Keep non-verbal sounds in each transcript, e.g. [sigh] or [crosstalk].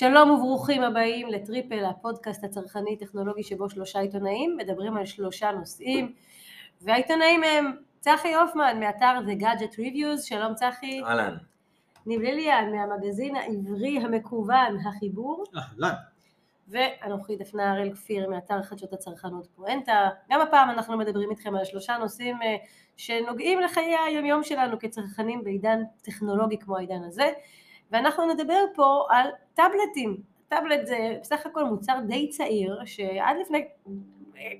שלום וברוכים הבאים לטריפל, הפודקאסט הצרכני טכנולוגי שבו שלושה עיתונאים מדברים על שלושה נושאים והעיתונאים הם צחי הופמן מאתר The Gadget Reviews, שלום צחי. אהלן. ניב ליליאן מהמגזין העברי המקוון החיבור. אהלן. ואנוכי דפנה הראל כפיר מאתר חדשות הצרכנות פואנטה. גם הפעם אנחנו מדברים איתכם על שלושה נושאים אה, שנוגעים לחיי היומיום שלנו כצרכנים בעידן טכנולוגי כמו העידן הזה. ואנחנו נדבר פה על טאבלטים. טאבלט זה בסך הכל מוצר די צעיר, שעד לפני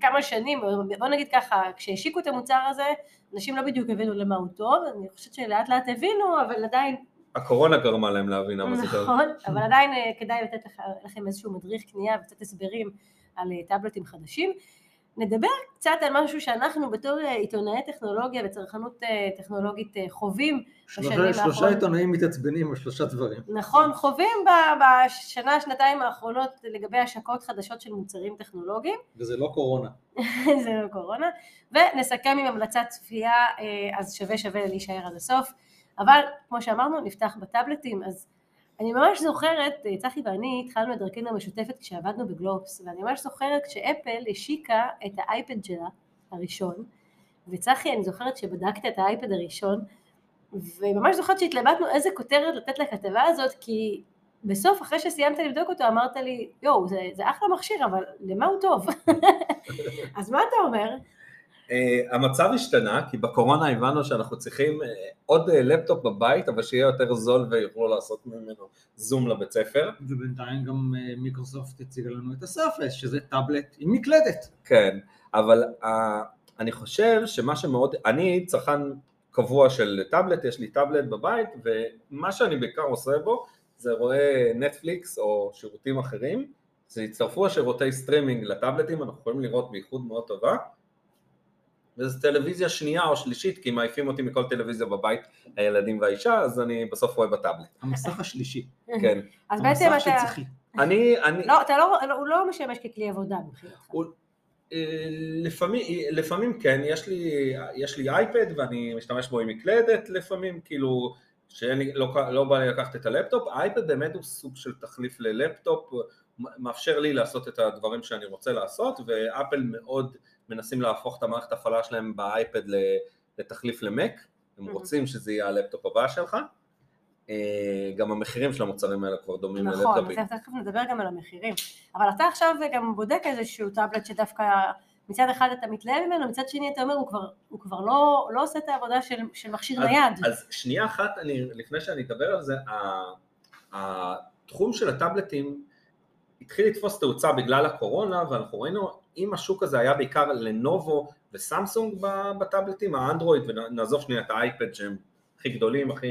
כמה שנים, בוא נגיד ככה, כשהשיקו את המוצר הזה, אנשים לא בדיוק הבינו למה הוא טוב, אני חושבת שלאט לאט הבינו, אבל עדיין... הקורונה גרמה להם להבין למה זה טוב. נכון, אבל עדיין אה, כדאי לתת לכם איזשהו מדריך קנייה וקצת הסברים על אה, טאבלטים חדשים. נדבר קצת על משהו שאנחנו בתור אה, עיתונאי טכנולוגיה וצרכנות אה, טכנולוגית אה, חווים בשנים האחרונות. שלושה עיתונאים מתעצבנים על שלושה דברים. נכון, חווים בשנה, שנתיים האחרונות לגבי השקות חדשות של מוצרים טכנולוגיים. [laughs] וזה לא קורונה. זה לא קורונה. ונסכם עם המלצת צפייה, אז שווה שווה להישאר עד הסוף. אבל כמו שאמרנו, נפתח בטאבלטים, אז אני ממש זוכרת, אה, צחי ואני התחלנו את דרכנו המשותפת כשעבדנו בגלובס, ואני ממש זוכרת כשאפל השיקה את האייפד שלה, הראשון, וצחי, אני זוכרת שבדקת את האייפד הראשון, וממש זוכרת שהתלבטנו איזה כותרת לתת לכתבה הזאת, כי בסוף, אחרי שסיימת לבדוק אותו, אמרת לי, יואו, זה, זה אחלה מכשיר, אבל למה הוא טוב? [laughs] אז מה אתה אומר? Uh, המצב השתנה, כי בקורונה הבנו שאנחנו צריכים uh, עוד uh, לפטופ בבית, אבל שיהיה יותר זול ויוכלו לעשות ממנו זום לבית ספר. ובינתיים גם מיקרוסופט הציגה לנו את הסרפס, שזה טאבלט עם מקלדת. כן, אבל uh, אני חושב שמה שמאוד, אני צרכן קבוע של טאבלט, יש לי טאבלט בבית, ומה שאני בעיקר עושה בו, זה רואה נטפליקס או שירותים אחרים, זה הצטרפו השירותי סטרימינג לטאבלטים, אנחנו יכולים לראות באיכות מאוד טובה. וזו טלוויזיה שנייה או שלישית, כי מעיפים אותי מכל טלוויזיה בבית, הילדים והאישה, אז אני בסוף רואה בטאבלט. המסך השלישי. כן. אז בעצם אתה... אני, אני... לא, אתה לא, הוא לא משמש ככלי עבודה מבחינתך. אה, לפעמים, לפעמים כן, יש לי, יש לי אייפד ואני משתמש בו עם מקלדת לפעמים, כאילו שאין לי, לא, לא בא לי לקחת את הלפטופ, האייפד באמת הוא סוג של תחליף ללפטופ, מאפשר לי לעשות את הדברים שאני רוצה לעשות, ואפל מאוד מנסים להפוך את המערכת הפעלה שלהם באייפד לתחליף למק, הם רוצים שזה יהיה הלפטופ הבא שלך. אה, גם המחירים של המוצרים האלה כבר דומים ללפטופים. נכון, תכף נדבר גם על המחירים. אבל אתה עכשיו גם בודק איזשהו טאבלט שדווקא מצד אחד אתה מתלהב ממנו, מצד שני אתה אומר הוא כבר, הוא כבר לא, לא עושה את העבודה של, של מכשיר אז, נייד. אז שנייה אחת, אני, לפני שאני אדבר על זה, התחום של הטאבלטים התחיל לתפוס תאוצה בגלל הקורונה ואנחנו ראינו אם השוק הזה היה בעיקר לנובו וסמסונג בטאבלטים, האנדרואיד ונעזוב שנייה את האייפד שהם הכי גדולים, הכי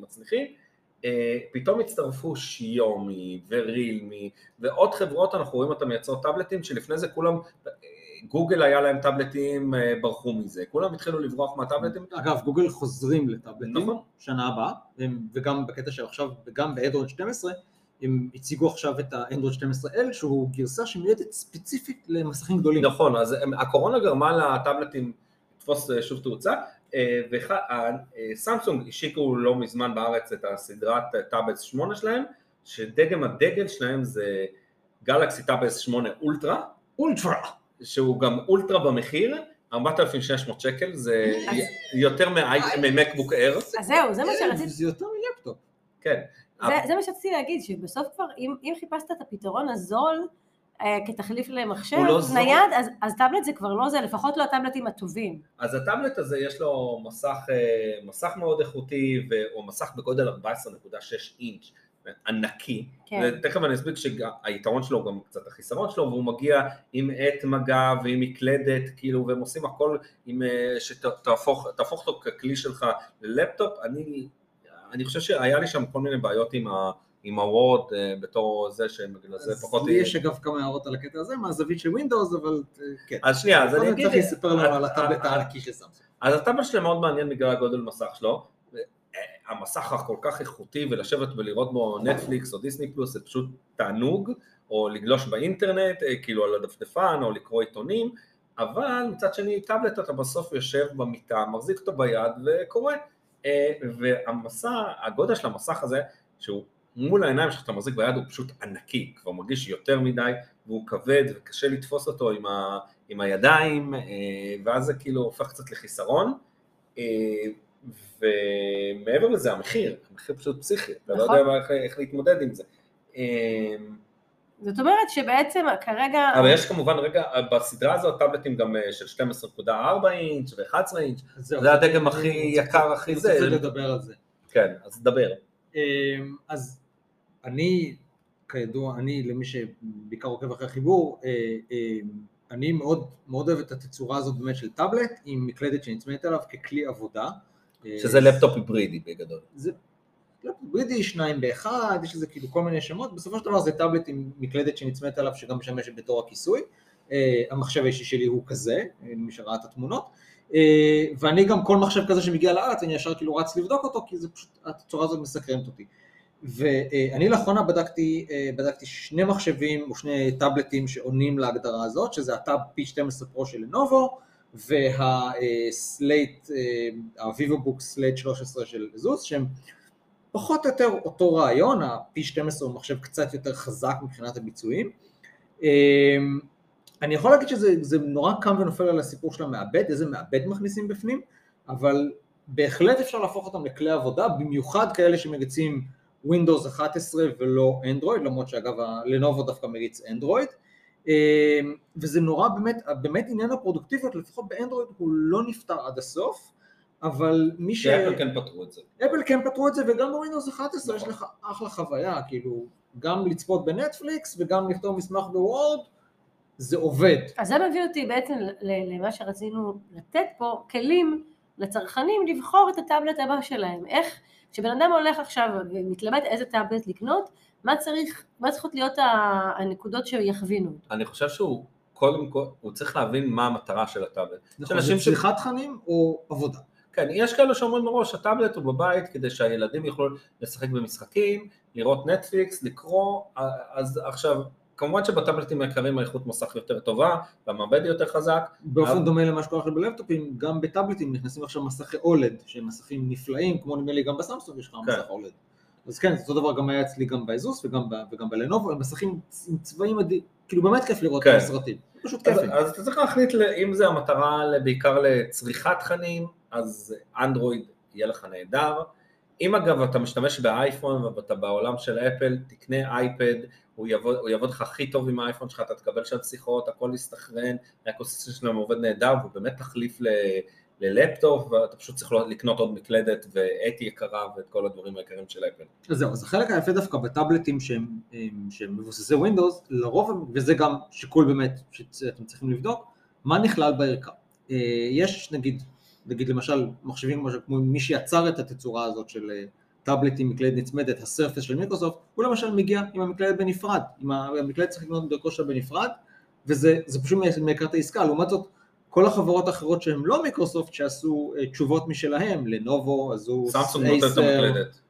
מצליחים, אה, פתאום הצטרפו שיומי ורילמי ועוד חברות אנחנו רואים אותן מייצרות טאבלטים שלפני זה כולם, גוגל היה להם טאבלטים, אה, ברחו מזה, כולם התחילו לברוח מהטאבלטים. אגב, גוגל חוזרים לטאבלטים נכון. שנה הבאה, וגם בקטע של עכשיו, וגם באדרואיד 12, הם הציגו עכשיו את האנדרואיד 12L שהוא גרסה שמיועדת ספציפית למסכים גדולים. נכון, אז הקורונה גרמה לטאבלטים לתפוס אה, שוב תאוצה, אה, וסמסונג השיקו לא מזמן בארץ את הסדרת טאבלט 8 שלהם, שדגם הדגל שלהם זה גלקסי טאבלט 8 אולטרה, אולטרה, שהוא גם אולטרה במחיר, 4,600 שקל, זה יותר ממקבוק אייר. אז זהו, זה מה שרציתי. זה יותר מלפטופ. כן. זה, זה מה שרציתי להגיד, שבסוף כבר, אם, אם חיפשת את הפתרון הזול אה, כתחליף למחשב לא נייד, אז, אז טאבלט זה כבר לא זה, לפחות לא הטאבלטים הטובים. אז הטאבלט הזה יש לו מסך, אה, מסך מאוד איכותי, או מסך בגודל 14.6 אינץ', ענקי, כן. ותכף אני אסביר שהיתרון שלו גם קצת החיסרון שלו, והוא מגיע עם עט מגע ועם מקלדת, כאילו, והם עושים הכל עם, אה, שתהפוך אותו ככלי שלך ללפטופ, אני אני חושב שהיה לי שם כל מיני בעיות עם ה... עם ה Word אה, בתור זה שבגלל זה פחות... לי יש אגב כמה הערות על הקטע הזה מהזווית של ווינדוס אבל אה, כן. אז שנייה, אז אני אגיד... צריך לספר לנו על הטאבלט הענקי של סמסונג. אז הטאבלט שלהם מאוד מעניין בגלל הגודל מסך שלו. אה, המסך הכל כך איכותי ולשבת ולראות בו נטפליקס או דיסני פלוס זה פשוט תענוג, או לגלוש באינטרנט, כאילו על הדפדפן או לקרוא עיתונים, אבל מצד שני טאבלט אתה בסוף יושב במיטה, מחזיק אותו ביד וקורא. אה, והמסע, הגודל של המסך הזה, שהוא מול העיניים שלך אתה מחזיק ביד הוא פשוט ענקי, כבר מרגיש יותר מדי והוא כבד וקשה לתפוס אותו עם, ה, עם הידיים אה, ואז זה כאילו הופך קצת לחיסרון אה, ומעבר לזה המחיר, המחיר פשוט פסיכי, אתה לא נכון. יודע איך, איך להתמודד עם זה. אה, זאת אומרת שבעצם כרגע... אבל יש כמובן רגע, בסדרה הזאת טאבלטים גם אה, של 12.4 אינץ' ו-11 אינץ'. זה הדגם הכי יקר, הכי אני זה. רוצה לדבר על זה. כן, אז דבר. אמ, אז אני, כידוע, אני, למי שבעיקר עוקב אחרי החיבור, אה, אני מאוד מאוד אוהב את התצורה הזאת באמת של טאבלט עם מקלדת שנצמדת אליו ככלי עבודה. אה, שזה לפטופ היברידי בגדול. זה לא, ברידי שניים באחד, יש לזה כאילו כל מיני שמות, בסופו של דבר זה טאבלט עם מקלדת שנצמדת עליו שגם משמשת בתור הכיסוי. אה, המחשב האישי שלי הוא כזה, אה, מי שראה את התמונות. אה, ואני גם כל מחשב כזה שמגיע לארץ, אני ישר כאילו רץ לבדוק אותו, כי זה פשוט, התצורה הזאת מסקרנת אותי. ואני לאחרונה בדקתי, בדקתי שני מחשבים או שני טאבלטים שעונים להגדרה הזאת, שזה ה Tab P12 Pro של לנובו, וה Slate, ה Vivobook Slate 13 של אסוס, שהם פחות או יותר אותו רעיון, ה-P12 הוא מחשב קצת יותר חזק מבחינת הביצועים. אמ, אני יכול להגיד שזה זה נורא קם ונופל על הסיפור של המעבד, איזה מעבד מכניסים בפנים, אבל בהחלט אפשר להפוך אותם לכלי עבודה, במיוחד כאלה שמריצים Windows 11 ולא אנדרואיד, למרות שאגב לנובו דווקא מריץ אנדרואיד, אמ, וזה נורא באמת, באמת עניין הפרודוקטיביות, לפחות באנדרואיד הוא לא נפתר עד הסוף, אבל מי ש... שאפל כן פתרו את זה. אפל כן פתרו את זה וגם בווינדוס 11 יש. לך אחלה חוויה, כאילו גם לצפות בנטפליקס וגם לכתוב מסמך בוורד, זה עובד. אז זה מביא אותי בעצם ל- למה שרצינו לתת פה, כלים לצרכנים לבחור את הטאבלט הבא שלהם. איך, כשבן אדם הולך עכשיו ומתלבט איזה טאבלט לקנות, מה צריך, מה צריכות להיות הנקודות שיכווינו אותו. אני חושב שהוא, קודם כל, הוא צריך להבין מה המטרה של הטאבלט. נכון, אנשים זה ש- צריכת תכנים או עבודה. כן, יש כאלה שאומרים מראש, הטאבלט הוא בבית כדי שהילדים יוכלו לשחק במשחקים, לראות נטפליקס, לקרוא, אז עכשיו, כמובן שבטאבלטים היקרים האיכות מסך יותר טובה, והמעבד יותר חזק, באופן אבל- דומה למה שקורה בלפטופים, גם בטאבלטים נכנסים עכשיו מסכי אולד, שהם מסכים נפלאים, כמו נדמה לי גם בסמסונג יש לך כן. מסך אולד. אז כן, אותו דבר גם היה אצלי גם באזוס וגם, ב, וגם בלנובו, הם מסכים עם צבעים מדהים, כאילו באמת כיף לראות כן. את הסרטים, פשוט אז, כיפים. אז אתה צריך להחליט אם זה המטרה בעיקר לצריכת תכנים, אז אנדרואיד יהיה לך נהדר. אם אגב אתה משתמש באייפון ואתה בעולם של אפל, תקנה אייפד, הוא יעבוד, הוא יעבוד לך הכי טוב עם האייפון שלך, אתה תקבל שם שיחות, הכל יסתנכרן, ה ecosystem שלהם עובד נהדר, והוא באמת תחליף ל, ללפטופ, ואתה פשוט צריך לקנות עוד מקלדת ועט יקרה ואת כל הדברים היקרים של אפל. אז זהו, אז החלק היפה דווקא בטאבלטים שהם, הם- שהם מבוססי Windows, לרוב, וזה גם שיקול באמת שאתם צריכים לבדוק, מה נכלל בערכה. אה, יש נגיד, נגיד למשל מחשבים כמו כמו מי שיצר את התצורה הזאת של אה, טאבלט עם מקלדת נצמדת, הסרפס של מיקרוסופט, הוא למשל מגיע עם המקלדת בנפרד, עם המקלדת צריך לקנות בדרכו שלה בנפרד, וזה זה פשוט מייקר את העסקה, לעומת זאת כל החברות האחרות שהן לא מיקרוסופט שעשו אה, תשובות משלהם, לנובו, אזוס, סמסונג נותן את המקלדת,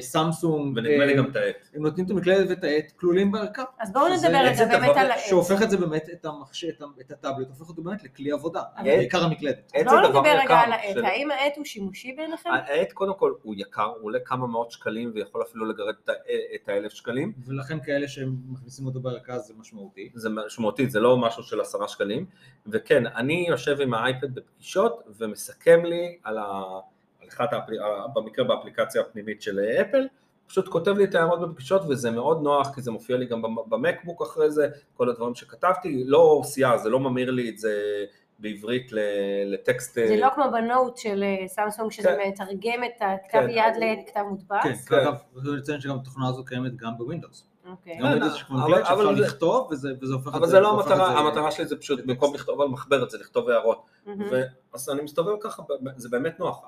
סמסונג, ונדמה לי אה, גם את העט. הם נותנים את המקלדת ואת העט כלולים בערכה. אז בואו נדבר איזה רגע באמת על העץ. שהופך את זה באמת, את, המחשב, את, הטאבלט, הופך אותו באמת לכלי עבודה, בעיקר המקלדת. זה בואו דבר נדבר רגע על העט. האם העט הוא שימושי בעיניכם? העט קודם כל הוא יקר, הוא עולה כמה מאות שקלים ויכול אפילו לגרד את האלף שקלים, ולכן כאלה שהם מכניסים אותו בערכה זה משמעותי. זה משמעותי, זה לא משהו של עשרה שקלים, וכן, אני יושב עם האייפד בפגישות ומסכם לי על, ה... אחת האפל... במקרה באפליקציה הפנימית של אפל, פשוט כותב לי את ההערות בפגישות וזה מאוד נוח כי זה מופיע לי גם במ- במקבוק אחרי זה, כל הדברים שכתבתי, לא סייע, זה לא ממיר לי את זה בעברית לטקסט, זה לא כמו ב Note של אה, סמסונג שזה כן. מתרגם את הכתב כן. יד לכתב כן, מודפס? כן. אגב, חשוב לציין שגם התוכנה הזו קיימת גם בווינדוס. אוקיי. גם בווינדוס יש כמו אבל- מקלדת אבל שאפשר זה- לכתוב וזה וזה הופך את אבל זה לא המטרה, זה- המטרה שלי זה פשוט. במקום לכתוב על מחברת זה לכתוב הערות, אז אני מסתובב ככה, זה באמת נוח,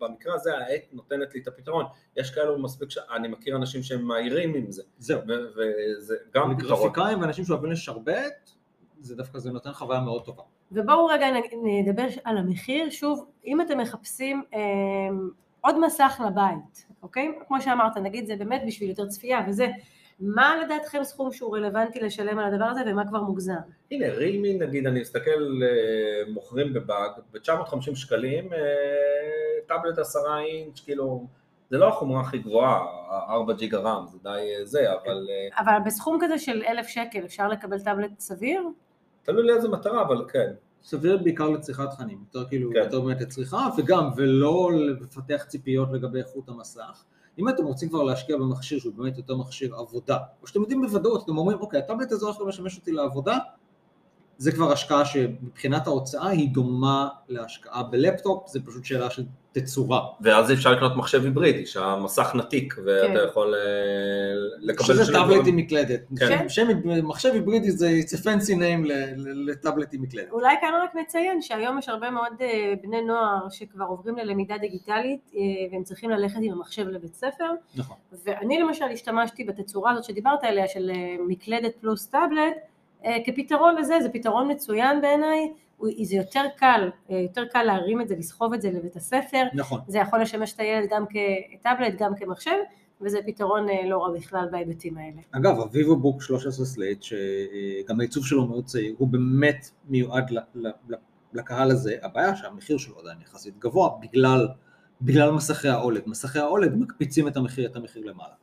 במקרה הזה העט נותנת לי את הפתרון, יש כאלו מספיק, ש- אני מכיר אנשים שהם מהירים עם זה, זהו. ו- וזה גם פתרון. לגרפיקאים ואנשים שאוהבים לשרבט, זה דווקא זה נותן חוויה מאוד טובה. ובואו רגע נדבר על המחיר, שוב, אם אתם מחפשים אה, עוד מסך לבית, אוקיי? כמו שאמרת, נגיד זה באמת בשביל יותר צפייה וזה, מה לדעתכם סכום שהוא רלוונטי לשלם על הדבר הזה ומה כבר מוגזם? הנה רילמי נגיד, אני מסתכל, אה, מוכרים בבאג, ב-950 שקלים, אה, טאבלט 10 אינץ', כאילו, זה לא החומרה הכי גבוהה, 4 ג'יגה רם, זה די אה, זה, אבל אה, אבל בסכום כזה של אלף שקל אפשר לקבל טאבלט סביר? תלוי לאיזה מטרה, אבל כן. סביר בעיקר לצריכת תכנים, יותר כאילו, כן. יותר באמת לצריכה, וגם, ולא לפתח ציפיות לגבי איכות המסך. אם אתם רוצים כבר להשקיע במכשיר שהוא באמת יותר מכשיר עבודה, או שאתם יודעים בוודאות, אתם אומרים, אוקיי, הטאבלט הזה הולך לשמש אותי לעבודה, זה כבר השקעה שמבחינת ההוצאה היא דומה להשקעה בלפטופ, זה פשוט שאלה של תצורה. ואז אפשר לקנות מחשב היברידי, שהמסך נתיק, ואתה כן. יכול אה, לקבל שזה טאבלט. עם מקלדת. כן. שם, מחשב היברידי זה it's a fancy name לטאבלט עם מקלדת. אולי כאן רק נציין שהיום יש הרבה מאוד אה, בני נוער שכבר עוברים ללמידה דיגיטלית אה, והם צריכים ללכת עם המחשב לבית ספר נכון. ואני למשל השתמשתי בתצורה הזאת שדיברת עליה של מקלדת פלוס טאבלט כפתרון לזה, זה פתרון מצוין בעיניי, זה יותר קל, אה, יותר קל להרים את זה, לסחוב את זה לבית הספר, נכון. זה יכול לשמש את הילד גם כטאבלט, גם כמחשב, וזה פתרון אה, לא רע בכלל בהיבטים האלה. אגב, ה Vivobook 13 Slate, שגם העיצוב שלו מאוד צעיר, הוא באמת מיועד לקהל הזה, הבעיה שהמחיר שלו עדיין יחסית גבוה בגלל, בגלל מסכי ה OLED. מסכי ה OLED מקפיצים את המחיר, את המחיר למעלה.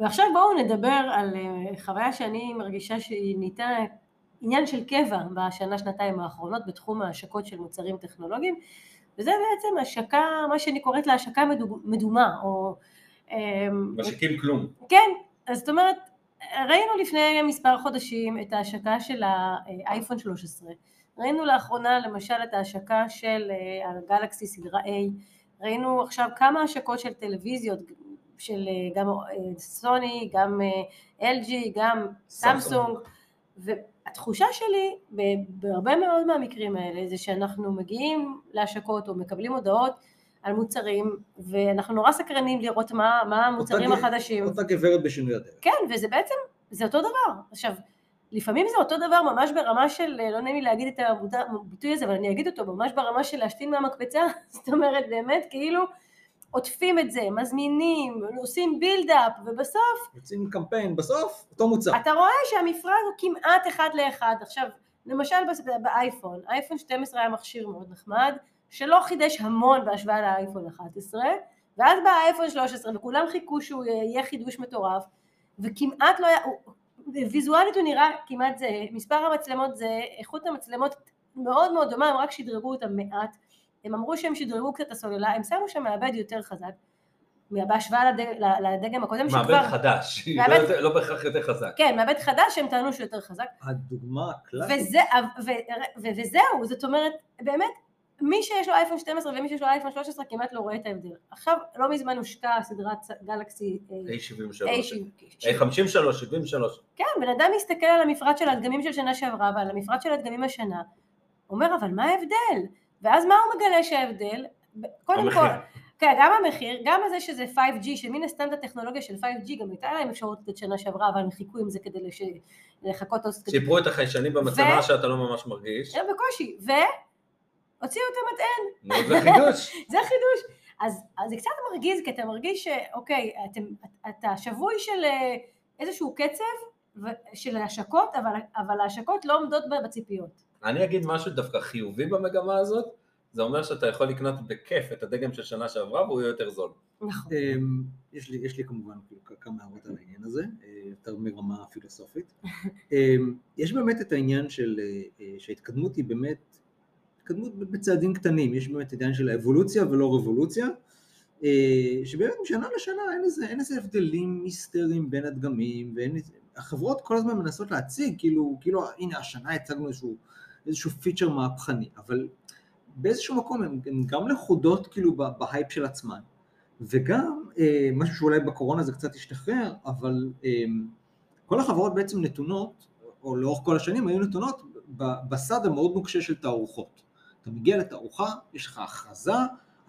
ועכשיו בואו נדבר על אה, חוויה שאני מרגישה שהיא נהייתה עניין של קבע בשנה שנתיים האחרונות בתחום ההשקות של מוצרים טכנולוגיים וזה בעצם השקה, מה שאני קוראת לה השקה מדומה או אמ, משיקים כלום. כן, אז זאת אומרת ראינו לפני מספר חודשים את ההשקה של האייפון 13 ראינו לאחרונה למשל את ההשקה של אה, הגלקסי סדרה A ראינו עכשיו כמה השקות של טלוויזיות של אה, גם אה, סוני, גם אה, LG, גם סמסונג והתחושה שלי בהרבה מאוד מהמקרים האלה זה שאנחנו מגיעים להשקות או מקבלים הודעות על מוצרים ואנחנו נורא סקרנים לראות מה, מה המוצרים אותה החדשים אותה גברת בשינוי הדרך. כן, וזה בעצם, זה אותו דבר. עכשיו, לפעמים זה אותו דבר ממש ברמה של, לא נעים לי להגיד את הביטוי הזה, אבל אני אגיד אותו, ממש ברמה של להשתין מהמקפצה, [laughs] זאת אומרת, באמת, כאילו, עוטפים את זה, מזמינים, עושים בילדאפ, ובסוף יוצאים קמפיין, בסוף אותו מוצר. אתה רואה שהמפרט הוא כמעט אחד לאחד. עכשיו, למשל באייפון, אייפון 12 היה מכשיר מאוד נחמד, שלא חידש המון בהשוואה לאייפון 11, ואז בא האייפון 13 וכולם חיכו שהוא יהיה חידוש מטורף, וכמעט לא היה, ויזואלית הוא נראה כמעט זה, מספר המצלמות זה, איכות המצלמות מאוד מאוד דומה, הם רק שדרגו אותם מעט, הם אמרו שהם שדרגו קצת את הסוללה, הם שמו שם מעבד יותר חזק, בהשוואה לדג, לדגם הקודם מעבד חדש, לא מעבד- יותר- לא בהכרח יותר חזק. כן, מעבד חדש שהם טענו שהוא יותר חזק, הדוגמה הקלאסית, וזה, ו, ו, וזהו, זאת אומרת, באמת, מי שיש לו אייפון 12 ומי שיש לו אייפון 13 כמעט לא רואה את ההבדל. עכשיו, לא מזמן הושקה סדרת גלקסי אה, A73, A70. A53, 73. כן, בן אדם מסתכל על המפרט של הדגמים של שנה שעברה ועל המפרט של הדגמים השנה, אומר, אבל מה ההבדל? ואז מה הוא מגלה שההבדל? קודם המחיר. כל, כן, גם המחיר, גם הזה שזה 5G, שמן הסתם את הטכנולוגיה של 5G, גם הייתה להם אפשרות לתת שנה שעברה, אבל הם חיכו עם זה כדי לש... לחכות עוד. שיפרו את החיישנים במצלמה ו- שאתה לא ממש מרגיש. הם בקושי, והוציאו את המטען, נו, זה חידוש. [laughs] זה החידוש. אז, אז זה קצת מרגיז, כי אתה מרגיש שאוקיי, אתם, אתה שבוי של אה, איזשהו קצב של השקות, אבל, אבל ההשקות לא עומדות בציפיות. אני אגיד משהו דווקא חיובי במגמה הזאת, זה אומר שאתה יכול לקנות בכיף את הדגם של שנה שעברה והוא יהיה יותר זול. נכון. אמ, יש לי, יש לי כמובן כאילו כמה הערות על העניין הזה, אה, יותר מרמה פילוסופית. [laughs] אמ, יש באמת את העניין של, אה, אה, שההתקדמות היא באמת, התקדמות בצעדים קטנים, יש באמת עניין של האבולוציה ולא רבולוציה, שבאמת משנה לשנה אין איזה, אין איזה הבדלים היסטריים בין הדגמים, ואין, החברות כל הזמן מנסות להציג, כאילו, כאילו הנה השנה הצגנו איזשהו, איזשהו פיצ'ר מהפכני, אבל באיזשהו מקום הן הן גם לכודות כאילו בהייפ של עצמן, וגם אה, משהו שאולי בקורונה זה קצת השתחרר, אבל אה, כל החברות בעצם נתונות, או לאורך כל השנים היו נתונות בסד המאוד נוקשה של תערוכות. אתה מגיע לתערוכה, יש לך הכרזה,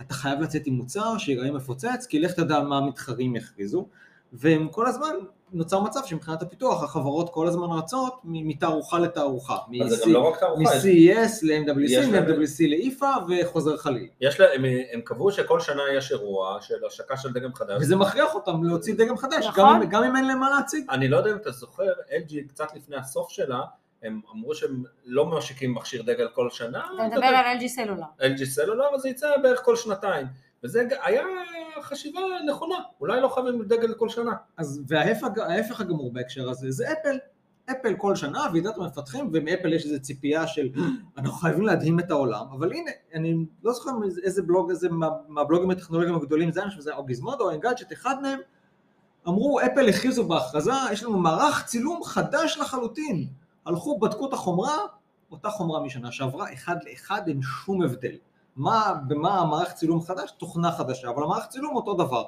אתה חייב לצאת עם מוצר שיראה מפוצץ, כי לך תדע מה המתחרים יכריזו, והם כל הזמן נוצר מצב שמבחינת הפיתוח החברות כל הזמן רצות מתערוכה לתערוכה. אבל זה גם לא רק תערוכה, יש- מ-CES ל-MWC, מ-MWC לאיפה וחוזר חליל. יש הם, קבעו שכל שנה יש אירוע של השקה של דגם חדש. וזה מכריח אותם להוציא דגם חדש, נכון. גם אם- גם אם אין להם מה להציג. אני לא יודע אם אתה זוכר, LG קצת לפני הסוף שלה, הם אמרו שהם לא משיקים מכשיר דגל כל שנה, אתה מדבר על LG סלולר. LG סלולר, אז זה יצא בערך כל שנתיים. וזה היה חשיבה נכונה, אולי לא חייבים דגל כל שנה. אז וההפך ההפך הגמור בהקשר הזה זה אפל. אפל כל שנה, ועידת המפתחים, ומאפל יש איזו ציפייה של אנחנו חייבים להדהים את העולם, אבל הנה, אני לא זוכר איזה בלוג, איזה מה- מהבלוגים הטכנולוגיים הגדולים זה, אני חושב שזה או Gizmodo או Engadget, אחד מהם, אמרו, אפל הכריזו בהכרזה, יש לנו מערך צילום חדש לחלוטין. הלכו, בדקו את החומרה, אותה חומרה משנה שעברה, אחד לאחד, אין שום הבדל. מה, במה המערך צילום חדש? תוכנה חדשה, אבל המערך צילום אותו דבר.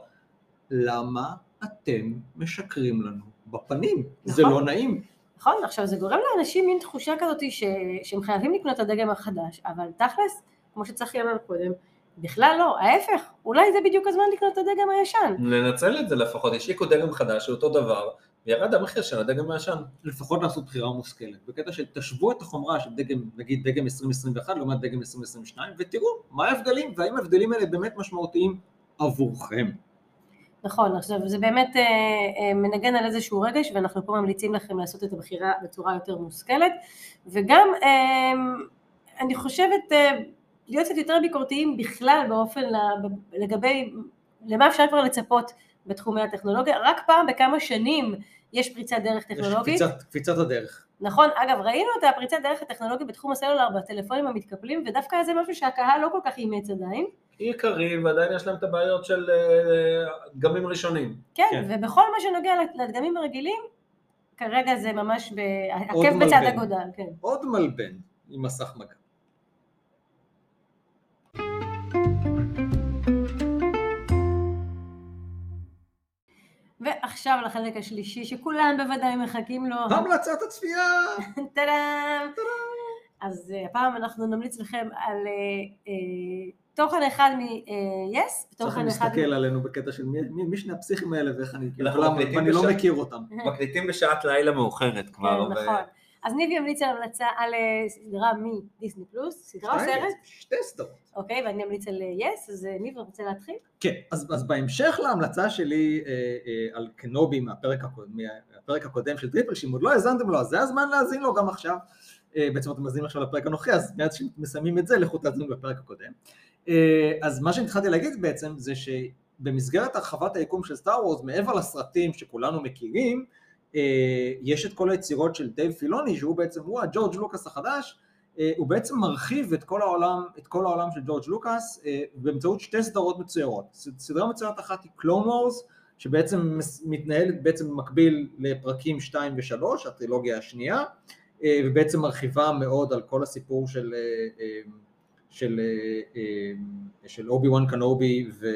למה אתם משקרים לנו בפנים? זה נכון. לא נעים. נכון, עכשיו זה גורם לאנשים מין תחושה כזאת ש... שהם חייבים לקנות את הדגם החדש, אבל תכלס, כמו שצחי אמר קודם, בכלל לא, ההפך, אולי זה בדיוק הזמן לקנות את הדגם הישן. לנצל את זה לפחות, השיקו דגם חדש, אותו דבר, וירד המחיר של הדגם הישן. לפחות לעשות בחירה מושכלת. בקטע של תשוו את החומרה של דגם, נגיד דגם 2021 לעומת דגם 2022, ותראו מה ההבדלים, והאם ההבדלים האלה באמת משמעותיים עבורכם. נכון, עכשיו זה באמת אה, אה, מנגן על איזשהו רגש ואנחנו פה ממליצים לכם לעשות את הבחירה בצורה יותר מושכלת וגם אה, אני חושבת אה, להיות קצת יותר ביקורתיים בכלל באופן ל- לגבי למה אפשר כבר לצפות בתחומי הטכנולוגיה, רק פעם בכמה שנים יש פריצת דרך יש טכנולוגית, קפיצת, קפיצת הדרך. נכון, אגב ראינו את הפריצת דרך הטכנולוגית בתחום הסלולר בטלפונים המתקפלים ודווקא זה משהו שהקהל לא כל כך אימץ עדיין, יקרים, ועדיין יש להם את הבעיות של אה, דגמים ראשונים. כן, כן. ובכל מה שנוגע לדגמים הרגילים, כרגע זה ממש עקב בצד. אגודל, כן. עוד מלבן עם מסך מגע. ועכשיו לחלק השלישי, שכולם בוודאי מחכים לו. המלצת הצפייה! [laughs] טאדאם! אז אה, הפעם אנחנו נמליץ לכם על אה, אה, תוכן אחד מ-yes, צריך ותוכן אחד... להסתכל עלינו בקטע של מי, מי, מי שני הפסיכים האלה ואיך אני, ואני לא בשעה- מכיר אותם. [laughs] מקליטים בשעת לילה מאוחרת כבר. כן, נכון. אז ניבי המליץ על המלצה על אה, סדרה מדיסני פלוס, סדרה או סרט, שתי סדרות. אוקיי, ואני אמליץ על אה, yes, אז אה, ניבי רוצה להתחיל? כן, אז, אז בהמשך להמלצה שלי אה, אה, על קנובי מהפרק, הקודם, מהפרק הקודם של טריפל, שאם עוד לא האזנתם לו, אז זה הזמן להאזין לו גם עכשיו. אה, בעצם אתם מאזינים עכשיו לפרק הנוכחי, אז מיד שמסיימים את זה, לכו תאזינו לפרק הקודם. אה, אז מה שהתחלתי להגיד בעצם, זה שבמסגרת הרחבת היקום של Star Wars, מעבר לסרטים שכולנו מכירים, אה, יש את כל היצירות של דייב פילוני, שהוא בעצם, הוא הג'ורג' לוקאס החדש, אה, הוא בעצם מרחיב את כל העולם, את כל העולם של ג'ורג' לוקאס אה, באמצעות שתי סדרות מצוירות. סדרה מצוירת אחת היא Clone Wars, שבעצם מתנהלת בעצם במקביל לפרקים 2 ו-3, הטרילוגיה השנייה, אה, ובעצם מרחיבה מאוד על כל הסיפור של, אה, אה, של, אה, אה, של אובי וואן קנובי אה,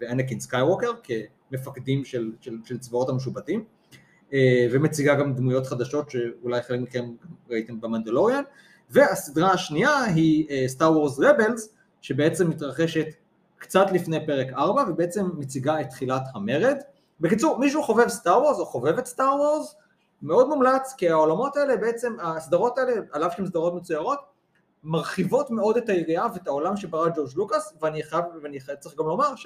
ואנקין סקייווקר כמפקדים של, של, של צבאות המשובטים. אה, ומציגה גם דמויות חדשות שאולי חלק מכם ראיתם במנדלוריאן. והסדרה השנייה היא סטאר וורס רבלס, שבעצם מתרחשת קצת לפני פרק 4, ובעצם מציגה את תחילת המרד. בקיצור, מישהו חובב סטאר וורס או חובב את סטאר וורס, מאוד מומלץ, כי העולמות האלה בעצם, הסדרות האלה, על אף שהן סדרות מצוירות, מרחיבות מאוד את היריעה ואת העולם שברא ג'ורג' לוקאס, ואני חייב, ואני חייב, צריך גם לומר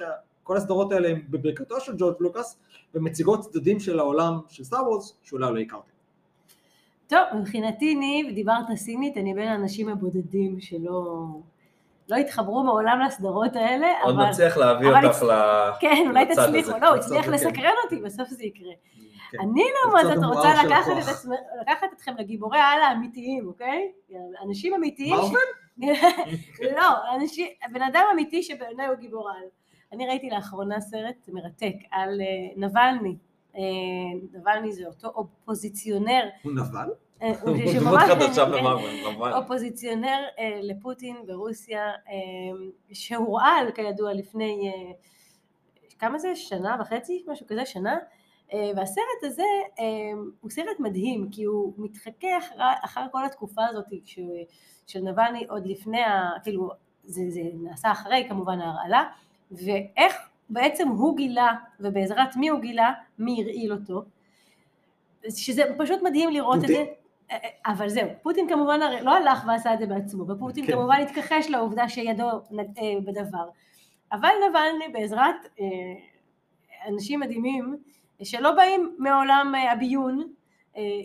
שכל הסדרות האלה הן בברכתו של ג'ורג' לוקאס, ומציגות צדדים של העולם של סטאר וורס, שאולי לא הכרתם. טוב, מבחינתי ניב, דיברת סינית, אני בין האנשים הבודדים שלא לא התחברו מעולם לסדרות האלה, עוד אבל... נצליח להביא אבל אותך ל... כן, אולי לצד תצליחו, הזה. לא, הוא לצד הצליח הזה, כן. לסקרן אותי, בסוף זה יקרה. כן. אני לצד לעומת זאת המואר רוצה לקחת. את עצמי- לקחת אתכם לגיבורי העל האמיתיים, אוקיי? אנשים אמיתיים. ש- מארוול? [laughs] לא, אנשים, בן אדם אמיתי שבעיניי הוא גיבור על. אני ראיתי לאחרונה סרט מרתק על אה, נבלני. אה, נבלני זה אותו אופוזיציונר, הוא נבל? אה, [laughs] כמובן. אופוזיציונר לפוטין ברוסיה, שהורעל כידוע לפני, כמה זה? שנה וחצי? משהו כזה, שנה? והסרט הזה הוא סרט מדהים, כי הוא מתחכה אחר, אחר כל התקופה הזאת של נבלני עוד לפני, כאילו, זה, זה נעשה אחרי כמובן ההרעלה, ואיך בעצם הוא גילה, ובעזרת מי הוא גילה, מי הרעיל אותו, שזה פשוט מדהים לראות את? זה. אבל זהו, פוטין כמובן הרי לא הלך ועשה את זה בעצמו, ופוטין כן. כמובן התכחש לעובדה שידו אה, בדבר. אבל נבלני בעזרת אה, אנשים מדהימים, שלא באים מעולם אה, הביון,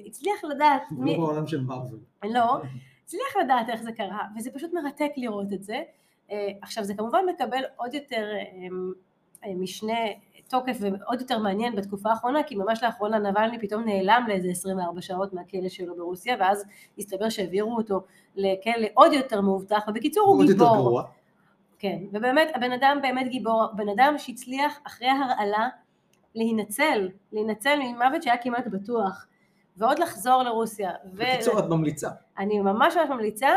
הצליח לדעת לא מי, בעולם של מארוול. לא, הצליח לדעת איך זה קרה, וזה פשוט מרתק לראות את זה. אה, עכשיו זה כמובן מקבל עוד יותר אה, אה, משנה תוקף ועוד יותר מעניין בתקופה האחרונה, כי ממש לאחרונה נבלני פתאום נעלם לאיזה 24 שעות מהכלא שלו ברוסיה, ואז הסתבר שהעבירו אותו לכלא עוד יותר מאובטח, ובקיצור הוא עוד יותר גיבור. גרוע. כן, ובאמת הבן אדם באמת גיבור, בן אדם שהצליח אחרי הרעלה להינצל, להינצל ממוות שהיה כמעט בטוח, ועוד לחזור לרוסיה. ו- בקיצור את ממליצה. אני ממש ממש ממליצה,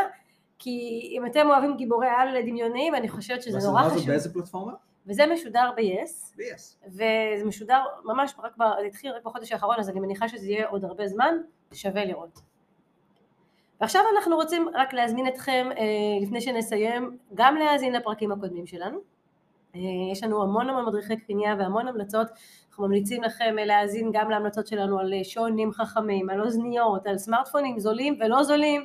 כי אם אתם אוהבים גיבורי על דמיוניים, אני חושבת שזה נורא והסדרה חשוב. באיזה פלטפורמה? וזה משודר ב-yes, ב-yes. וזה משודר ממש רק, ב- זה התחיל רק בחודש האחרון, אז אני מניחה שזה יהיה עוד הרבה זמן, שווה לראות. ועכשיו אנחנו רוצים רק להזמין אתכם, אה, לפני שנסיים, גם להאזין לפרקים הקודמים שלנו. אה, יש לנו המון המון מדריכי קנייה והמון המלצות, אנחנו ממליצים לכם אה, להאזין גם להמלצות שלנו על שעונים חכמים, על אוזניות, על סמארטפונים זולים ולא זולים,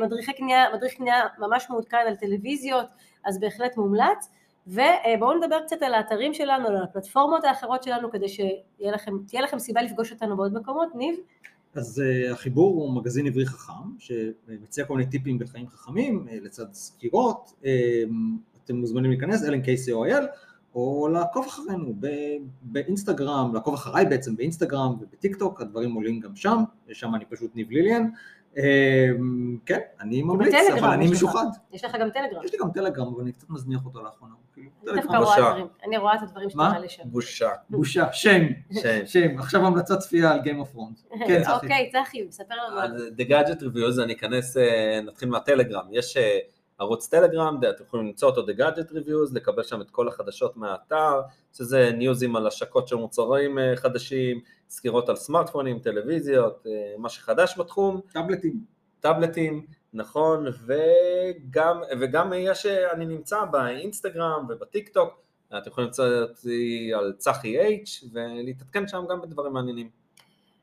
מדריכי קנייה, מדריך קנייה ממש מעודכן על טלוויזיות, אז בהחלט מומלץ. ובואו נדבר קצת על האתרים שלנו, על הפלטפורמות האחרות שלנו, כדי שתהיה לכם, לכם סיבה לפגוש אותנו בעוד מקומות. ניב? אז uh, החיבור הוא מגזין עברי חכם, שמציע כל מיני טיפים בחיים חכמים, uh, לצד סקירות, uh, אתם מוזמנים להיכנס, lnkco.il, או לעקוב אחרינו באינסטגרם, לעקוב אחריי בעצם באינסטגרם ובטיק טוק, הדברים עולים גם שם, שם אני פשוט ניב ליליאן. Uh, כן, אני ממליץ, אבל אני. משוחד. יש לך גם טלגרם. יש לי גם טלגרם, אבל אני קצת מזניח אותו לאחרונה. כאילו, אני דווקא. רואה. דברים, אני רואה את הדברים שאתה? מעלה שם. בושה. בושה, שם, שם. עכשיו המלצת צפייה על Game of Thrones. [laughs] כן, צחי. אוקיי, צחי, ספר לנו The Gadget Reviews, אני אכנס, אה, נתחיל מהטלגרם. יש אה, ערוץ טלגרם, אתם יכולים למצוא אותו The Gadget Reviews, לקבל שם את כל החדשות מהאתר, שזה ניוזים על השקות של מוצרים אה, חדשים, סקירות על סמארטפונים, טלוויזיות, אה, מה שחדש בתחום, טאבלטים. טאבלטים, נכון, וגם, וגם יש, אה, אני נמצא באינסטגרם ובטיק טוק, אתם יכולים למצוא אותי על צחי H ולהתעדכן שם גם בדברים מעניינים.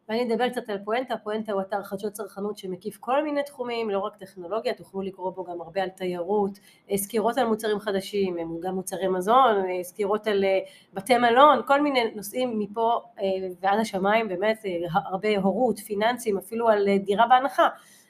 ואני אדבר קצת על פואנטה, פואנטה הוא אתר חדשות צרכנות שמקיף כל מיני תחומים, לא רק טכנולוגיה, תוכלו לקרוא בו גם הרבה על תיירות, אה, סקירות על מוצרים חדשים, אה, גם מוצרי מזון, אה, סקירות על בתי מלון, כל מיני נושאים מפה ועד השמיים, באמת הרבה הורות, פיננסים, אפילו על דירה בהנחה.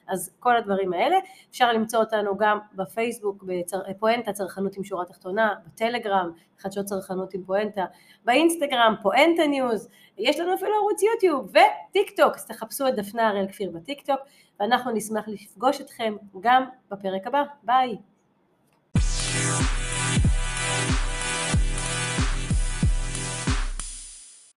אז כל הדברים האלה, אפשר למצוא אותנו גם בפייסבוק, בצר... פואנטה צרכנות עם שורה תחתונה, בטלגרם, חדשות צרכנות עם פואנטה, באינסטגרם, פואנטה News, יש לנו אפילו ערוץ יוטיוב וטיק טוק, אז תחפשו את דפנה הראל כפיר בטיק טוק, ואנחנו נשמח לפגוש אתכם גם בפרק הבא, ביי.